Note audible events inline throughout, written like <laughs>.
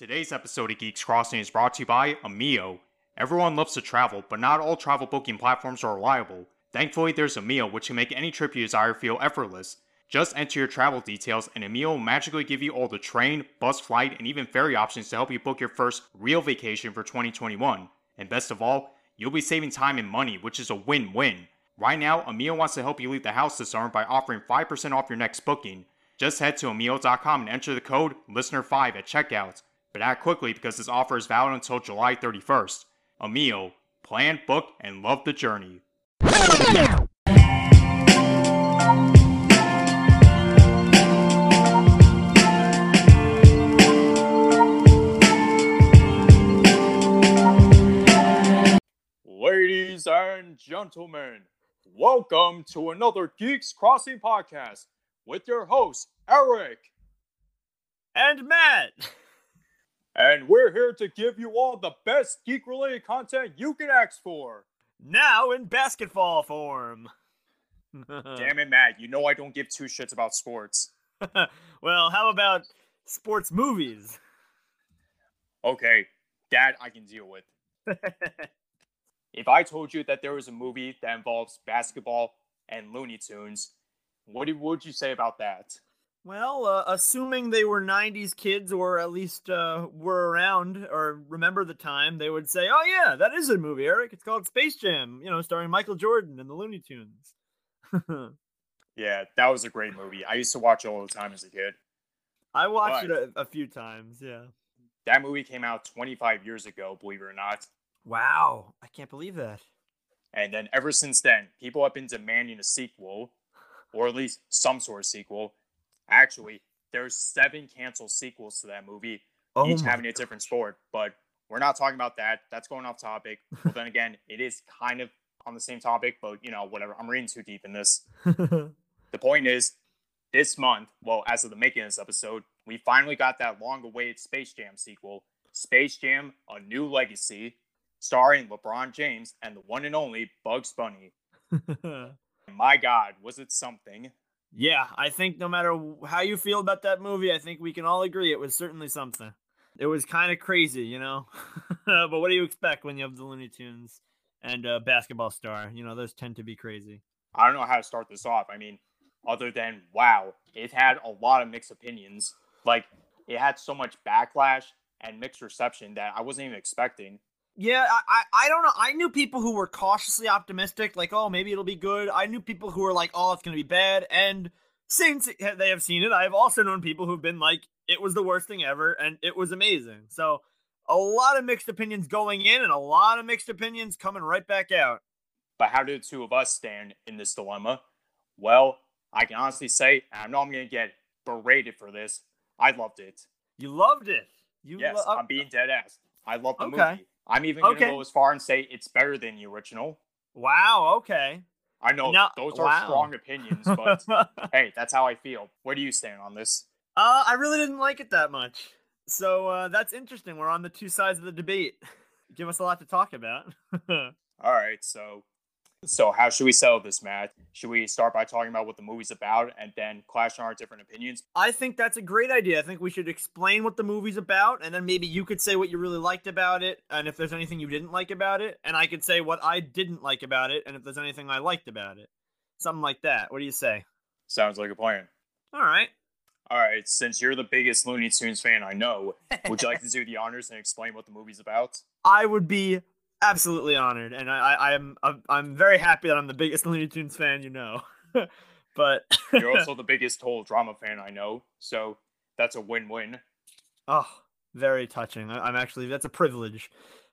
Today's episode of Geeks Crossing is brought to you by Omio. Everyone loves to travel, but not all travel booking platforms are reliable. Thankfully, there's Omio, which can make any trip you desire feel effortless. Just enter your travel details, and Omio will magically give you all the train, bus, flight, and even ferry options to help you book your first real vacation for 2021. And best of all, you'll be saving time and money, which is a win win. Right now, Omio wants to help you leave the house this summer by offering 5% off your next booking. Just head to Omio.com and enter the code LISTENER5 at checkout. But act quickly because this offer is valid until July 31st. Omio. Plan, book, and love the journey. Ladies and gentlemen, welcome to another Geeks Crossing podcast with your host, Eric. And Matt. <laughs> And we're here to give you all the best geek related content you can ask for. Now in basketball form. Damn it, <laughs> Matt. You know I don't give two shits about sports. <laughs> well, how about sports movies? Okay, that I can deal with. <laughs> if I told you that there was a movie that involves basketball and Looney Tunes, what would you say about that? Well, uh, assuming they were 90s kids or at least uh, were around or remember the time, they would say, oh, yeah, that is a movie, Eric. It's called Space Jam, you know, starring Michael Jordan and the Looney Tunes. <laughs> yeah, that was a great movie. I used to watch it all the time as a kid. I watched but it a, a few times, yeah. That movie came out 25 years ago, believe it or not. Wow, I can't believe that. And then ever since then, people have been demanding a sequel, or at least some sort of sequel. Actually, there's seven canceled sequels to that movie, oh each having a different sport. But we're not talking about that. That's going off topic. But then again, it is kind of on the same topic, but you know, whatever. I'm reading too deep in this. <laughs> the point is, this month, well, as of the making of this episode, we finally got that long-awaited Space Jam sequel, Space Jam: A New Legacy, starring LeBron James and the one and only Bugs Bunny. <laughs> My God, was it something? Yeah, I think no matter how you feel about that movie, I think we can all agree it was certainly something. It was kind of crazy, you know. <laughs> but what do you expect when you have the Looney Tunes and uh, basketball star? You know, those tend to be crazy. I don't know how to start this off. I mean, other than wow, it had a lot of mixed opinions. Like it had so much backlash and mixed reception that I wasn't even expecting. Yeah, I, I don't know. I knew people who were cautiously optimistic, like, oh, maybe it'll be good. I knew people who were like, oh, it's going to be bad. And since they have seen it, I've also known people who've been like, it was the worst thing ever and it was amazing. So a lot of mixed opinions going in and a lot of mixed opinions coming right back out. But how do the two of us stand in this dilemma? Well, I can honestly say, and I know I'm going to get berated for this, I loved it. You loved it? You yes, lo- oh, I'm being dead ass. I love the okay. movie. I'm even okay. gonna go as far and say it's better than the original. Wow. Okay. I know now, those are wow. strong opinions, but <laughs> hey, that's how I feel. Where do you stand on this? Uh, I really didn't like it that much. So uh, that's interesting. We're on the two sides of the debate. Give us a lot to talk about. <laughs> All right. So so, how should we settle this, Matt? Should we start by talking about what the movie's about and then clash on our different opinions? I think that's a great idea. I think we should explain what the movie's about, and then maybe you could say what you really liked about it, and if there's anything you didn't like about it, and I could say what I didn't like about it, and if there's anything I liked about it. Something like that. What do you say? Sounds like a plan. All right. All right, since you're the biggest Looney Tunes fan I know, would you like to do the honors and explain what the movie's about? <laughs> I would be absolutely honored, and I, I am I'm, I'm very happy that I'm the biggest <laughs> Looney Tunes fan you know. <laughs> but <laughs> you're also the biggest whole drama fan I know, so that's a win-win. Oh, very touching. I'm actually that's a privilege.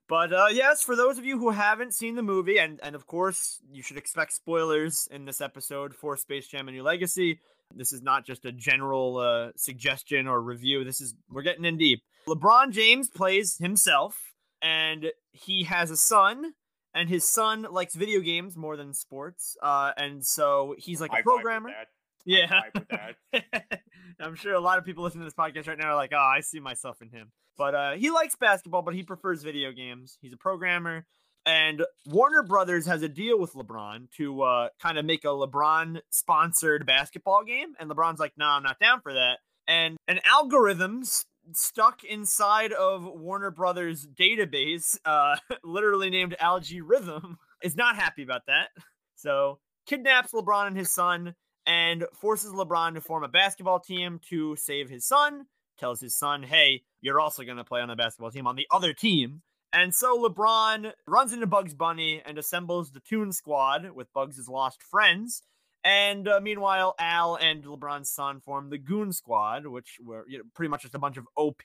But uh, yes, for those of you who haven't seen the movie, and and of course you should expect spoilers in this episode for Space Jam: A New Legacy. This is not just a general uh, suggestion or review. This is we're getting in deep. LeBron James plays himself and he has a son and his son likes video games more than sports uh, and so he's like a programmer. yeah. <laughs> i'm sure a lot of people listening to this podcast right now are like oh i see myself in him. But uh, he likes basketball but he prefers video games. He's a programmer. And warner brothers has a deal with lebron to uh, kind of make a lebron sponsored basketball game and lebron's like no i'm not down for that. And an algorithm stuck inside of Warner Brothers database, uh, <laughs> literally named Al-G Rhythm, is not happy about that. So kidnaps LeBron and his son and forces LeBron to form a basketball team to save his son. Tells his son, hey, you're also going to play on the basketball team on the other team. And so LeBron runs into Bugs Bunny and assembles the Toon Squad with Bugs' lost friends. And uh, meanwhile, Al and LeBron's son form the Goon Squad, which were you know, pretty much just a bunch of OP,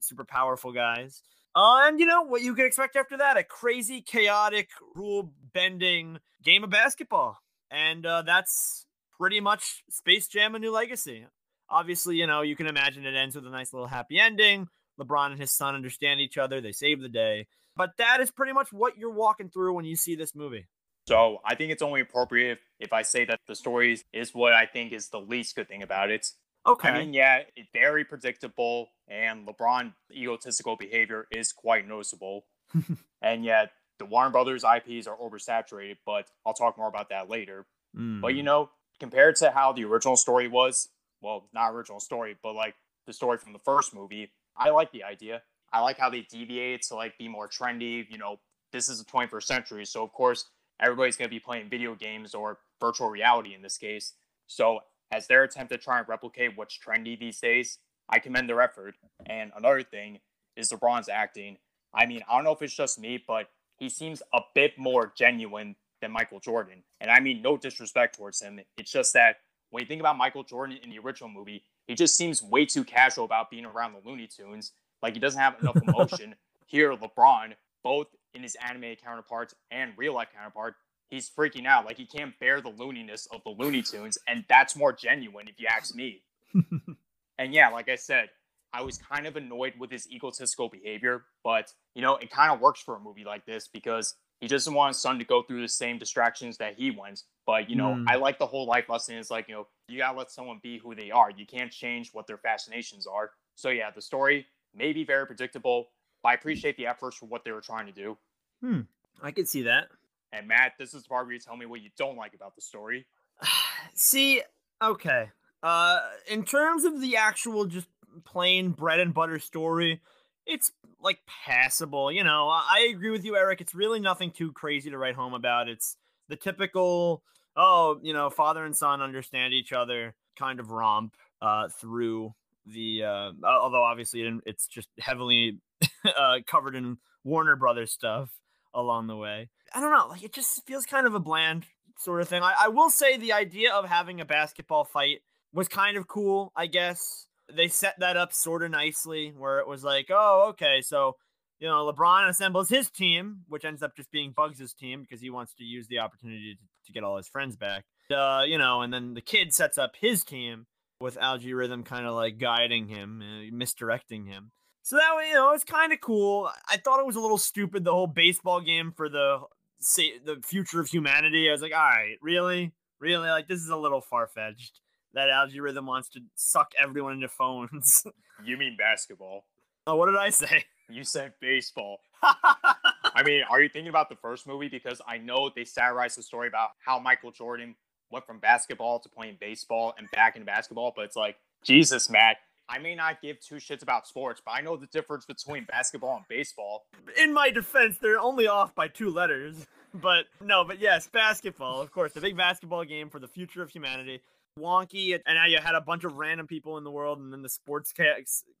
super powerful guys. Uh, and you know what you could expect after that a crazy, chaotic, rule bending game of basketball. And uh, that's pretty much Space Jam A New Legacy. Obviously, you know, you can imagine it ends with a nice little happy ending. LeBron and his son understand each other, they save the day. But that is pretty much what you're walking through when you see this movie. So I think it's only appropriate if, if I say that the story is what I think is the least good thing about it. Okay. I mean, yeah, it's very predictable, and LeBron egotistical behavior is quite noticeable. <laughs> and yet, the Warner Brothers IPs are oversaturated, but I'll talk more about that later. Mm. But you hmm. know, compared to how the original story was, well, not original story, but like the story from the first movie, I like the idea. I like how they deviate to like be more trendy. You know, this is the 21st century, so of course everybody's going to be playing video games or virtual reality in this case. So as their attempt to try and replicate what's trendy these days, I commend their effort. And another thing is LeBron's acting. I mean, I don't know if it's just me, but he seems a bit more genuine than Michael Jordan. And I mean, no disrespect towards him. It's just that when you think about Michael Jordan in the original movie, he just seems way too casual about being around the Looney Tunes. Like he doesn't have enough <laughs> emotion. Here, LeBron, both in his anime counterparts and real life counterpart, he's freaking out. Like he can't bear the looniness of the Looney Tunes, and that's more genuine if you ask me. <laughs> and yeah, like I said, I was kind of annoyed with his egotistical behavior, but you know, it kind of works for a movie like this because he doesn't want his son to go through the same distractions that he went. But you know, mm. I like the whole life lesson. It's like you know, you gotta let someone be who they are. You can't change what their fascinations are. So yeah, the story may be very predictable, but I appreciate the efforts for what they were trying to do. Hmm, I can see that. And Matt, this is the part where you tell me what you don't like about the story. <sighs> see, okay. Uh, in terms of the actual just plain bread and butter story, it's like passable. You know, I agree with you, Eric. It's really nothing too crazy to write home about. It's the typical, oh, you know, father and son understand each other kind of romp uh, through the. Uh, although obviously it's just heavily <laughs> uh, covered in Warner Brothers stuff along the way. I don't know. Like it just feels kind of a bland sort of thing. I, I will say the idea of having a basketball fight was kind of cool. I guess they set that up sort of nicely, where it was like, oh, okay, so you know, LeBron assembles his team, which ends up just being Bugs' team because he wants to use the opportunity to, to get all his friends back. Uh, you know, and then the kid sets up his team with Al-G Rhythm kind of like guiding him, uh, misdirecting him. So that way, you know, it's kind of cool. I thought it was a little stupid the whole baseball game for the say the future of humanity. I was like, all right, really, really, like this is a little far fetched. That Al-G Rhythm wants to suck everyone into phones. <laughs> you mean basketball? Oh, what did I say? <laughs> You said baseball. <laughs> I mean, are you thinking about the first movie? Because I know they satirized the story about how Michael Jordan went from basketball to playing baseball and back into basketball, but it's like, Jesus, Matt, I may not give two shits about sports, but I know the difference between basketball and baseball. In my defense, they're only off by two letters. <laughs> But no, but yes, basketball, of course, the big basketball game for the future of humanity. Wonky, and now you had a bunch of random people in the world, and then the sports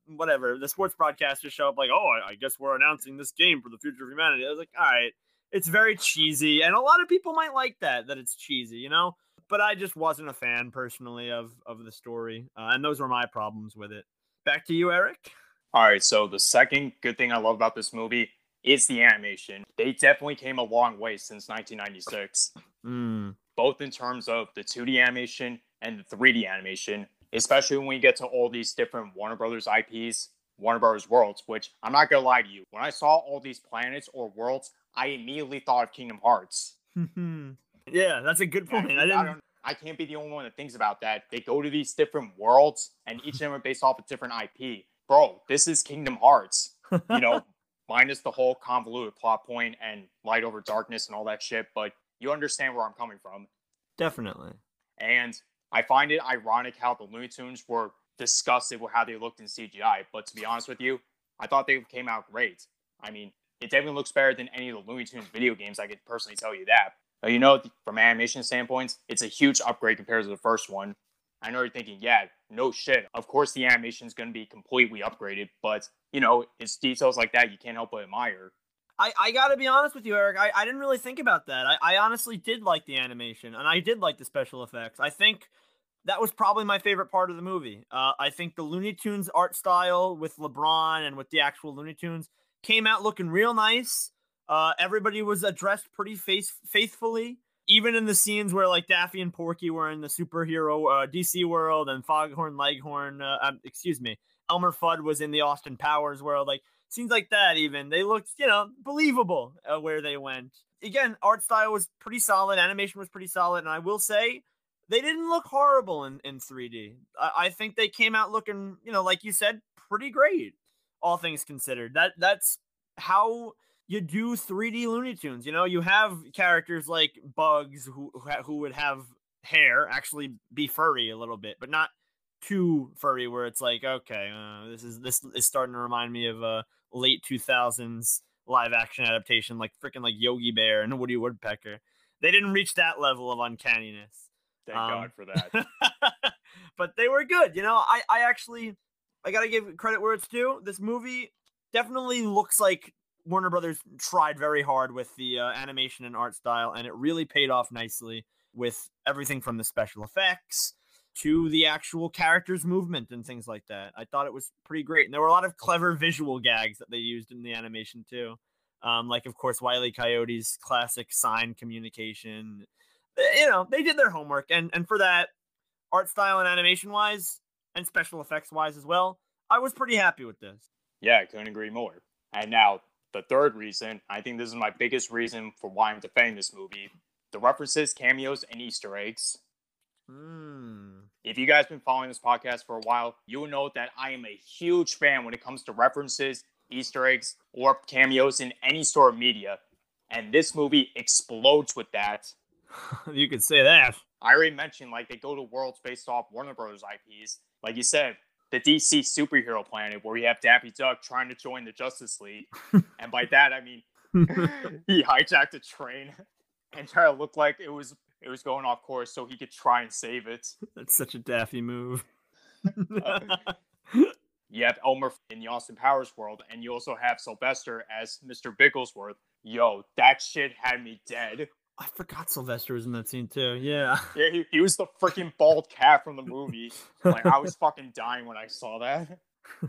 whatever, the sports broadcasters show up like, oh, I guess we're announcing this game for the future of humanity. I was like, all right, it's very cheesy, and a lot of people might like that, that it's cheesy, you know? But I just wasn't a fan personally of of the story, uh, and those were my problems with it. Back to you, Eric. All right, so the second good thing I love about this movie is the animation. They definitely came a long way since 1996, mm. both in terms of the 2D animation and the 3D animation, especially when we get to all these different Warner Brothers IPs, Warner Brothers worlds, which I'm not gonna lie to you, when I saw all these planets or worlds, I immediately thought of Kingdom Hearts. <laughs> Yeah, that's a good point. I, I, I, I can't be the only one that thinks about that. They go to these different worlds, and each of them are based off a different IP. Bro, this is Kingdom Hearts. You know, <laughs> minus the whole convoluted plot point and light over darkness and all that shit. But you understand where I'm coming from. Definitely. And I find it ironic how the Looney Tunes were disgusted with how they looked in CGI. But to be honest with you, I thought they came out great. I mean, it definitely looks better than any of the Looney Tunes video games. I could personally tell you that. You know, from animation standpoints, it's a huge upgrade compared to the first one. I know you're thinking, yeah, no shit. Of course, the animation is going to be completely upgraded, but you know, it's details like that you can't help but admire. I, I gotta be honest with you, Eric. I, I didn't really think about that. I, I honestly did like the animation and I did like the special effects. I think that was probably my favorite part of the movie. Uh, I think the Looney Tunes art style with LeBron and with the actual Looney Tunes came out looking real nice. Uh, everybody was addressed pretty face faithfully, even in the scenes where like Daffy and Porky were in the superhero uh, DC world and Foghorn Leghorn, uh, um, excuse me, Elmer Fudd was in the Austin Powers world. Like scenes like that, even they looked, you know, believable uh, where they went. Again, art style was pretty solid, animation was pretty solid, and I will say they didn't look horrible in, in 3D. I, I think they came out looking, you know, like you said, pretty great, all things considered. That that's how you do 3D Looney Tunes. You know, you have characters like Bugs who who would have hair actually be furry a little bit, but not too furry where it's like, okay, uh, this is this is starting to remind me of a late 2000s live action adaptation like freaking like Yogi Bear and Woody Woodpecker. They didn't reach that level of uncanniness. Thank um, God for that. <laughs> but they were good. You know, I, I actually, I got to give credit where it's due. This movie definitely looks like Warner Brothers tried very hard with the uh, animation and art style, and it really paid off nicely with everything from the special effects to the actual characters' movement and things like that. I thought it was pretty great. And there were a lot of clever visual gags that they used in the animation too. Um, like, of course, Wiley Coyote's classic sign communication you know, they did their homework, and and for that, art style and animation wise, and special effects wise as well, I was pretty happy with this. Yeah, I couldn't agree more. And now the third reason, I think this is my biggest reason for why I'm defending this movie: the references, cameos, and Easter eggs. Mm. If you guys have been following this podcast for a while, you will know that I am a huge fan when it comes to references, Easter eggs, or cameos in any sort of media. And this movie explodes with that. <laughs> you could say that. I already mentioned like they go to worlds based off Warner Brothers IPs. Like you said, the DC superhero planet where we have Daffy Duck trying to join the Justice League. <laughs> and by that I mean <laughs> he hijacked a train <laughs> and tried to look like it was it was going off course so he could try and save it. That's such a daffy move. uh, you have Elmer in the Austin Powers world, and you also have Sylvester as Mr. Bigglesworth. Yo, that shit had me dead. I forgot Sylvester was in that scene too. Yeah. <laughs> Yeah, he, he was the freaking bald cat from the movie. Like I was fucking dying when I saw that.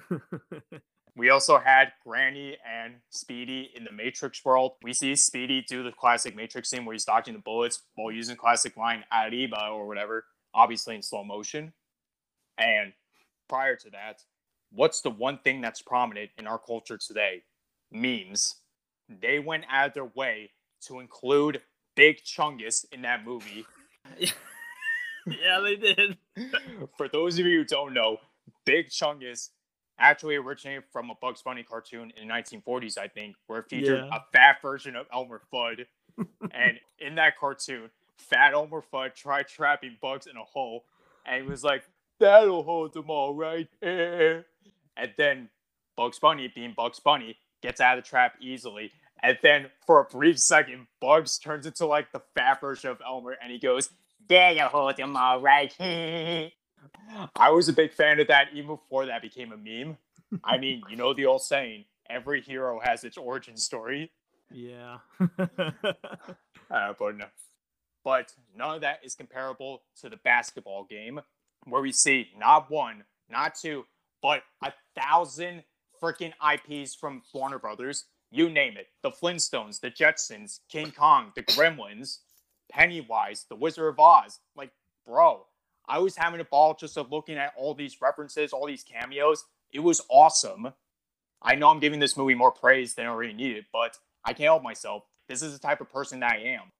<laughs> we also had Granny and Speedy in the Matrix world. We see Speedy do the classic Matrix scene where he's dodging the bullets while using classic line Arriba or whatever, obviously in slow motion. And prior to that, what's the one thing that's prominent in our culture today? Memes. They went out of their way to include Big Chungus in that movie. <laughs> yeah, they did. <laughs> For those of you who don't know, Big Chungus actually originated from a Bugs Bunny cartoon in the 1940s, I think, where it featured yeah. a fat version of Elmer Fudd. <laughs> and in that cartoon, fat Elmer Fudd tried trapping Bugs in a hole, and he was like, "That'll hold them all, right?" and then Bugs Bunny, being Bugs Bunny, gets out of the trap easily and then for a brief second, Bugs turns into like the fat version of Elmer and he goes, There you hold him all right. <laughs> I was a big fan of that even before that became a meme. I mean, you know the old saying, every hero has its origin story. Yeah. <laughs> uh, but no. But none of that is comparable to the basketball game where we see not one, not two, but a thousand freaking IPs from Warner Brothers you name it the Flintstones, the Jetsons, King Kong, the Gremlins, Pennywise, the Wizard of Oz. Like, bro, I was having a ball just of looking at all these references, all these cameos. It was awesome. I know I'm giving this movie more praise than I already needed, but I can't help myself. This is the type of person that I am.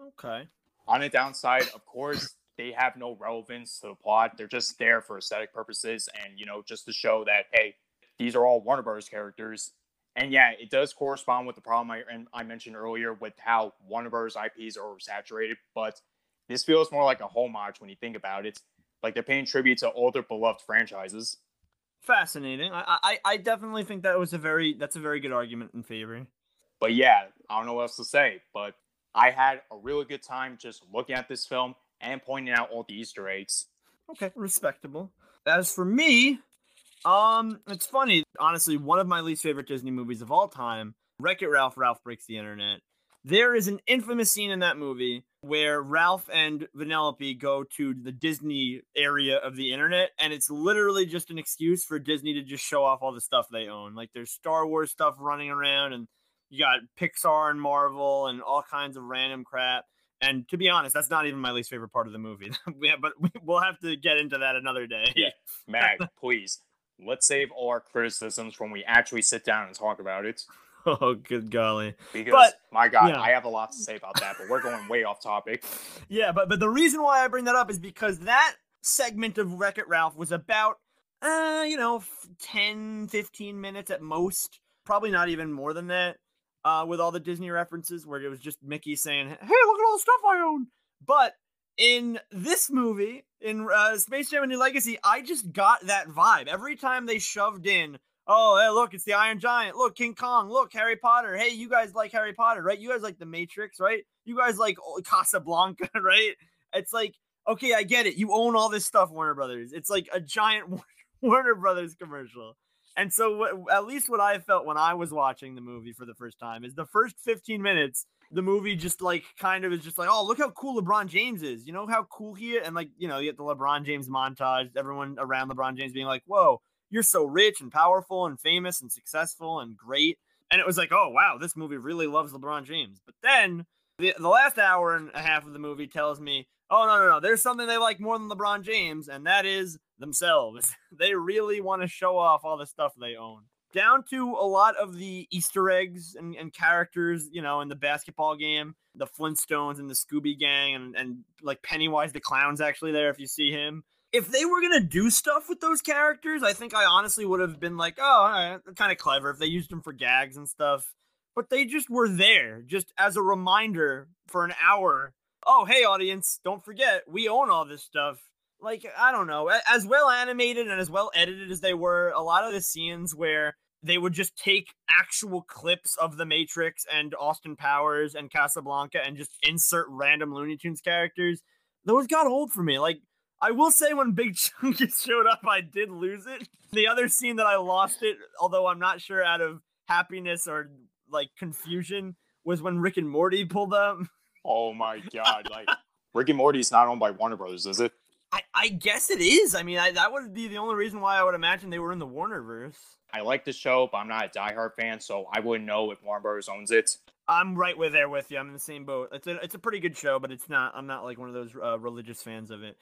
Okay. On the downside, of course, they have no relevance to the plot. They're just there for aesthetic purposes and, you know, just to show that, hey, these are all Warner Brothers characters and yeah, it does correspond with the problem I, I mentioned earlier with how Warner Bros. IPs are oversaturated. But this feels more like a homage when you think about it. Like they're paying tribute to older beloved franchises. Fascinating. I, I I definitely think that was a very that's a very good argument in favor. But yeah, I don't know what else to say. But I had a really good time just looking at this film and pointing out all the Easter eggs. Okay, respectable. As for me, um, it's funny. Honestly, one of my least favorite Disney movies of all time, Wreck It Ralph. Ralph breaks the internet. There is an infamous scene in that movie where Ralph and Vanellope go to the Disney area of the internet, and it's literally just an excuse for Disney to just show off all the stuff they own. Like there's Star Wars stuff running around, and you got Pixar and Marvel and all kinds of random crap. And to be honest, that's not even my least favorite part of the movie. <laughs> yeah, but we'll have to get into that another day. Yeah, Mag, <laughs> please let's save all our criticisms when we actually sit down and talk about it. <laughs> Oh, good golly! Because but, my God, yeah. I have a lot to say about that, but we're going way off topic. <laughs> Yeah, but but the reason why I bring that up is because that segment of Wreck It Ralph was about, uh, you know, 10, 15 minutes at most. Probably not even more than that. Uh, with all the Disney references, where it was just Mickey saying, "Hey, look at all the stuff I own." But in this movie, in uh, Space Jam: A New Legacy, I just got that vibe every time they shoved in oh, hey, look, it's the Iron Giant. Look, King Kong. Look, Harry Potter. Hey, you guys like Harry Potter, right? You guys like The Matrix, right? You guys like <laughs> Casablanca, <laughs> right? It's like, okay, I get it. You own all this stuff, Warner Brothers. It's like a giant <laughs> Warner Brothers commercial. And so, at least what I felt when I was watching the movie for the first time is the first 15 minutes, the movie just like kind of is just like, oh, look how cool LeBron James is. You know how cool he is? And like, you know, you get the LeBron James montage, everyone around LeBron James being like, whoa, you're so rich and powerful and famous and successful and great. And it was like, oh, wow, this movie really loves LeBron James. But then the, the last hour and a half of the movie tells me, oh, no, no, no, there's something they like more than LeBron James, and that is themselves. <laughs> they really want to show off all the stuff they own. Down to a lot of the Easter eggs and, and characters, you know, in the basketball game, the Flintstones and the Scooby Gang, and, and like Pennywise the Clown's actually there if you see him if they were gonna do stuff with those characters, I think I honestly would have been like, oh, right, kind of clever if they used them for gags and stuff. But they just were there, just as a reminder for an hour. Oh, hey, audience, don't forget, we own all this stuff. Like, I don't know, as well animated and as well edited as they were, a lot of the scenes where they would just take actual clips of the Matrix and Austin Powers and Casablanca and just insert random Looney Tunes characters. Those got old for me. Like I will say when Big <laughs> Chunky showed up, I did lose it. The other scene that I lost it, although I'm not sure out of happiness or like confusion, was when Rick and Morty pulled up. Oh my god! Like <laughs> Rick and Morty is not owned by Warner Brothers, is it? I, I guess it is. I mean, I, that would be the only reason why I would imagine they were in the Warnerverse. I like the show, but I'm not a diehard fan, so I wouldn't know if Warner Brothers owns it. I'm right with there with you. I'm in the same boat. It's a it's a pretty good show, but it's not. I'm not like one of those uh, religious fans of it.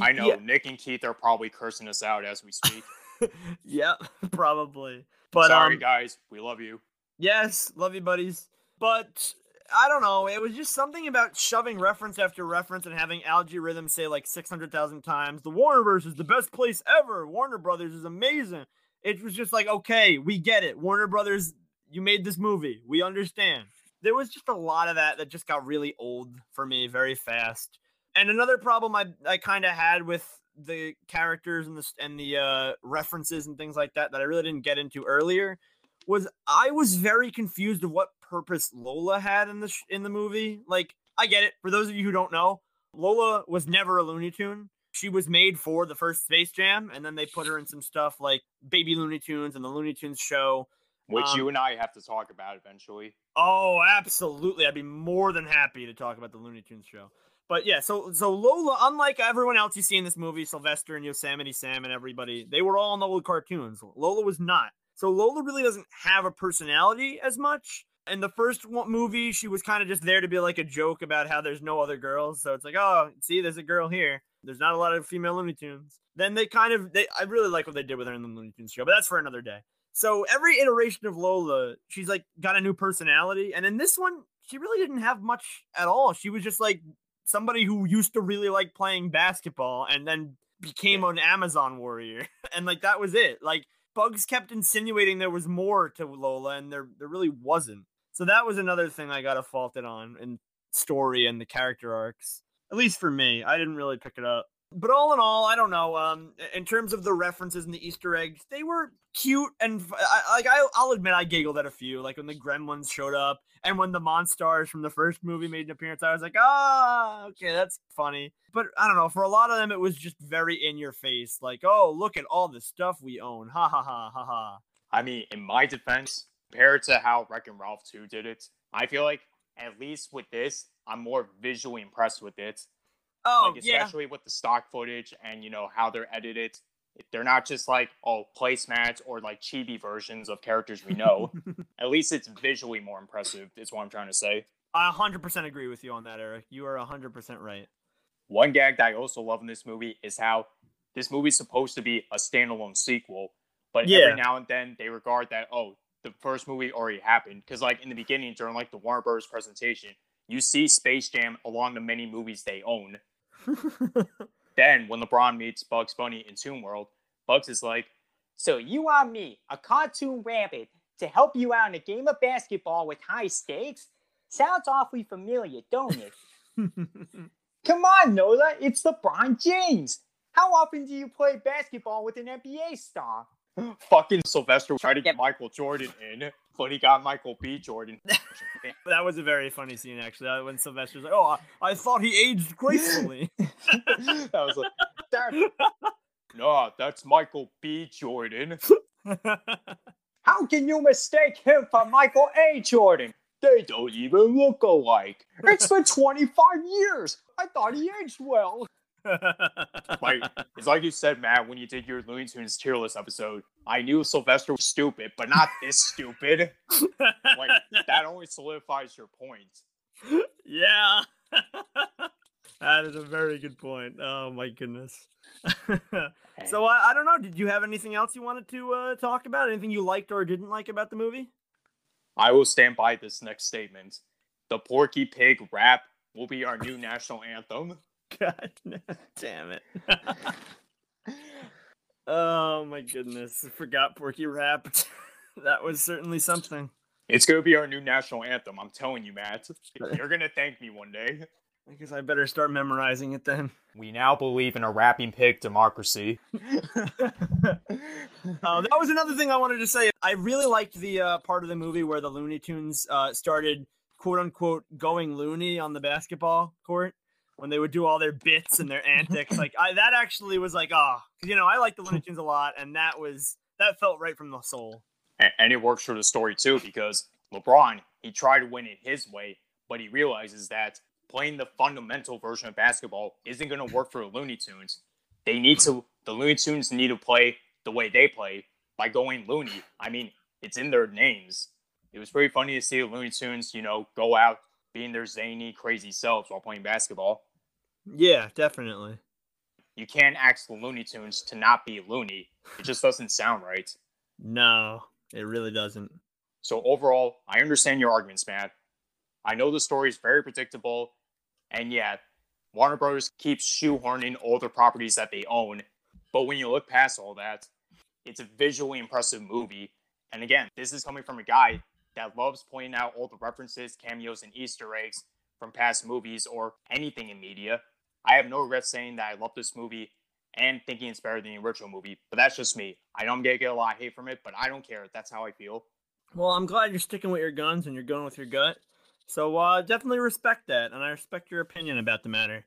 I know yeah. Nick and Keith are probably cursing us out as we speak. <laughs> yeah, <laughs> probably. But sorry, um, guys, we love you. Yes, love you, buddies. But I don't know. It was just something about shoving reference after reference and having Al-G Rhythm say like 600,000 times, the Warnerverse is the best place ever. Warner Brothers is amazing. It was just like, okay, we get it. Warner Brothers, you made this movie. We understand there was just a lot of that that just got really old for me very fast. And another problem I I kind of had with the characters and the and the uh, references and things like that that I really didn't get into earlier was I was very confused of what purpose Lola had in the sh- in the movie. Like I get it for those of you who don't know, Lola was never a Looney Tune. She was made for the first Space Jam, and then they put her in some stuff like Baby Looney Tunes and the Looney Tunes show which um, you and I have to talk about eventually. Oh, absolutely! I'd be more than happy to talk about the Looney Tunes show. But yeah, so so Lola, unlike everyone else you see in this movie, Sylvester and Yosemite Sam and everybody, they were all in the old cartoons. Lola was not. So Lola really doesn't have a personality as much. In the first movie, she was kind of just there to be like a joke about how there's no other girls. So it's like, oh, see, there's a girl here. There's not a lot of female Looney Tunes. Then they kind of, they, I really like what they did with her in the Looney Tunes show, but that's for another day. So every iteration of Lola, she's like got a new personality. And in this one, she really didn't have much at all. She was just like somebody who used to really like playing basketball and then became an Amazon warrior. <laughs> and like that was it. Like Bugs kept insinuating there was more to Lola, and there there really wasn't. So that was another thing I got to fault it on in story and the character arcs. At least for me, I didn't really pick it up. But all in all, I don't know. Um, in terms of the references and the Easter eggs, they were cute and I, like I, I'll admit I giggled at a few. Like when the Gremlins showed up and when the Monstars from the first movie made an appearance, I was like, ah, okay, that's funny. But I don't know. For a lot of them, it was just very in your face. Like, oh, look at all the stuff we own. Ha ha ha ha ha. I mean, in my defense, compared to how Wreck It Ralph 2 did it, I feel like at least with this, I'm more visually impressed with it. Oh, like, yeah. especially with the stock footage and you know how they're edited. They're not just like oh placemats or like chibi versions of characters we know. <laughs> At least it's visually more impressive. Is what I'm trying to say. I 100% agree with you on that, Eric. You are 100% right. One gag that I also love in this movie is how this movie's supposed to be a standalone sequel, but Yeah. every now and then they regard that oh the first movie already happened because like in the beginning during like the Warner Bros presentation you see Space Jam along the many movies they own. <laughs> Then when LeBron meets Bugs Bunny in Toon World, Bugs is like, So you want me, a cartoon rabbit, to help you out in a game of basketball with high stakes? Sounds awfully familiar, don't it? <laughs> Come on, Lola, it's LeBron James. How often do you play basketball with an NBA star? <gasps> fucking Sylvester tried to get Michael Jordan in, but he got Michael B. Jordan. <laughs> <laughs> that was a very funny scene, actually. When Sylvester's like, "Oh, I, I thought he aged <laughs> gracefully." that was like, that, no, that's Michael B. Jordan. How can you mistake him for Michael A. Jordan? They don't even look alike. It's been 25 years. I thought he aged well. Like, it's like you said, Matt, when you did your Looney Tunes tier list episode. I knew Sylvester was stupid, but not this stupid. Like, that only solidifies your point. yeah, <laughs> that is a very good point. Oh my goodness. <laughs> so I, I don't know. Did you have anything else you wanted to uh, talk about? Anything you liked or didn't like about the movie? I will stand by this next statement. The Porky Pig rap will be our new national anthem. God <laughs> damn it. oh my goodness. I forgot Porky rapped. <laughs> that was certainly something. It's gonna be our new national anthem. I'm telling you, Matt. You're gonna thank me one day. I guess I better start memorizing it then. We now believe in a rapping pig democracy. <laughs> Uh, that was another thing I wanted to say. I really liked the uh, part of the movie where the Looney Tunes uh, started quote unquote going loony on the basketball court when they would do all their bits and their antics. <laughs> like I, that actually was like, ah, 'cause, you know, I like the Looney Tunes a lot, and that was that felt right from the soul. A- And it works for the story too, because LeBron, he tried to win it his way, but he realizes that playing the fundamental version of basketball isn't gonna work for the Looney Tunes. They need to the Looney Tunes need to play the way they play by going loony. I mean, it's in their names. It was pretty funny to see the Looney Tunes, you know, go out being their zany, crazy selves while playing basketball. Yeah, definitely. You can't ask the Looney Tunes to not be loony. It just doesn't sound right. No, it really doesn't. So overall, I understand your arguments, Matt. I know the story is very predictable, and yet Warner Brothers keeps shoehorning all the properties that they own. But when you look past all that, it's a visually impressive movie. And again, this is coming from a guy that loves pointing out all the references, cameos, and Easter eggs from past movies or anything in media. I have no regrets saying that I love this movie and thinking it's better than the original movie, but that's just me. I know I'm gonna get a lot of hate from it, but I don't care. That's how I feel. Well, I'm glad you're sticking with your guns and you're going with your gut. So uh, definitely respect that, and I respect your opinion about the matter.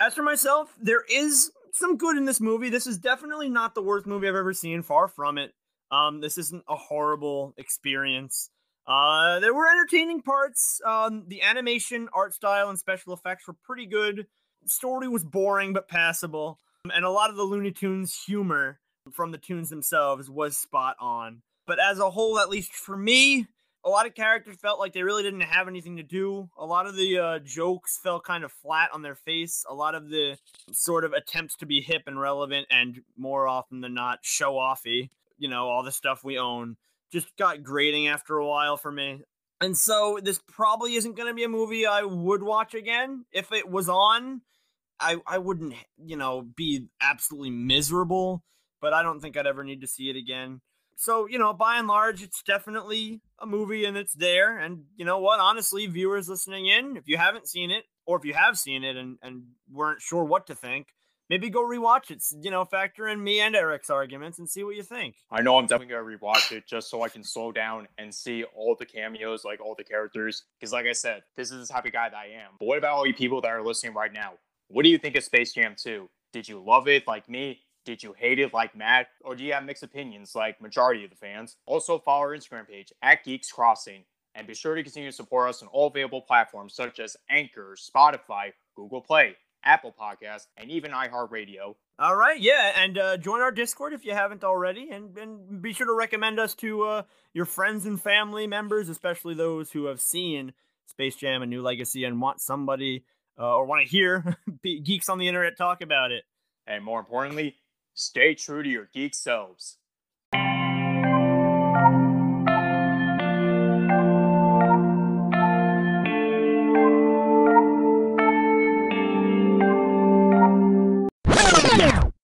As for myself, there is some good in this movie. This is definitely not the worst movie I've ever seen. Far from it. Um, this isn't a horrible experience. Uh, there were entertaining parts. Um, the animation, art style, and special effects were pretty good. Story was boring but passable, and a lot of the Looney Tunes humor from the tunes themselves was spot on. But as a whole, at least for me, a lot of characters felt like they really didn't have anything to do. A lot of the uh, jokes fell kind of flat on their face. A lot of the sort of attempts to be hip and relevant and more often than not show offy, you know, all the stuff we own, just got grating after a while for me. And so this probably isn't going to be a movie I would watch again. If it was on, I, I wouldn't, you know, be absolutely miserable, but I don't think I'd ever need to see it again. So you know by and large it's definitely a movie and it's there. And you know what? Honestly viewers listening in if you haven't seen it or if you have seen it and, and weren't sure what to think maybe go rewatch it. You know, factor in me and Eric's arguments and see what you think. I know I'm definitely gonna rewatch it just so I can slow down and see all the cameos, like all the characters. Because, like I said, this is the type of guy that I am. But what about all you people that are listening right now? What do you think of Space Jam 2? Did you love it like me? Did you hate it like Matt? Or do you have mixed opinions like majority of the fans? Also follow our Instagram page at Geeks Crossing. And be sure to continue to support us on all available platforms such as Anchor, Spotify, Google Play, Apple Podcasts, and even iHeartRadio. All right, yeah, and uh, join our Discord if you haven't already, and, and be sure to recommend us to uh, your friends and family members, especially those who have seen Space Jam: A New Legacy and want somebody uh, or want to hear <laughs> geeks on the internet talk about it. And more importantly, stay true to your geek selves.